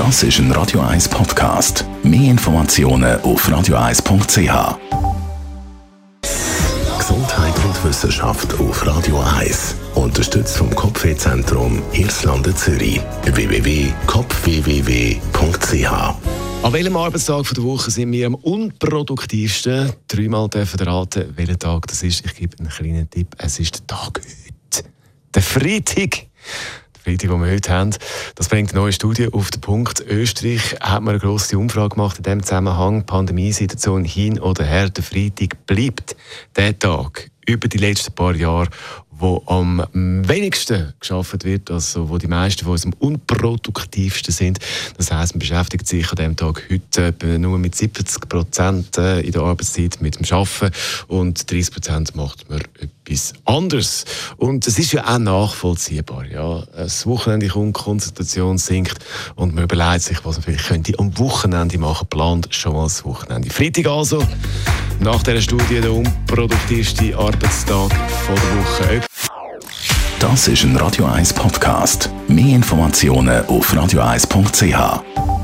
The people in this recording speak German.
Das ist ein Radio 1 Podcast. Mehr Informationen auf radio1.ch. Gesundheit und Wissenschaft auf Radio 1. Unterstützt vom Kopfwehzentrum Irlande Zürich. www.kopfwww.ch An welchem Arbeitstag der Woche sind wir am unproduktivsten? Dreimal dürfen raten, welcher Tag das ist. Ich gebe einen kleinen Tipp. Es ist der Tag heute. Der Freitag. Freitag, den wir heute haben. Das bringt eine neue Studie auf den Punkt. Österreich hat man eine grosse Umfrage gemacht in dem Zusammenhang. Pandemiesituation hin oder her. Der Freitag bleibt der Tag über die letzten paar Jahre wo am wenigsten geschafft wird, also wo die meisten von uns am unproduktivsten sind. Das heißt, man beschäftigt sich an dem Tag heute nur mit 70 Prozent äh, in der Arbeitszeit mit dem Schaffen und 30 Prozent macht man etwas anderes. Und es ist ja auch nachvollziehbar. Ja, das Wochenende kommt, Konzentration sinkt und man überlegt sich, was man vielleicht könnte am Wochenende machen, plant schon mal das Wochenende. Freitag also. Nach dieser Studie der unproduktivste Arbeitstag der Woche. Das ist ein Radio 1 Podcast. Mehr Informationen auf radio1.ch.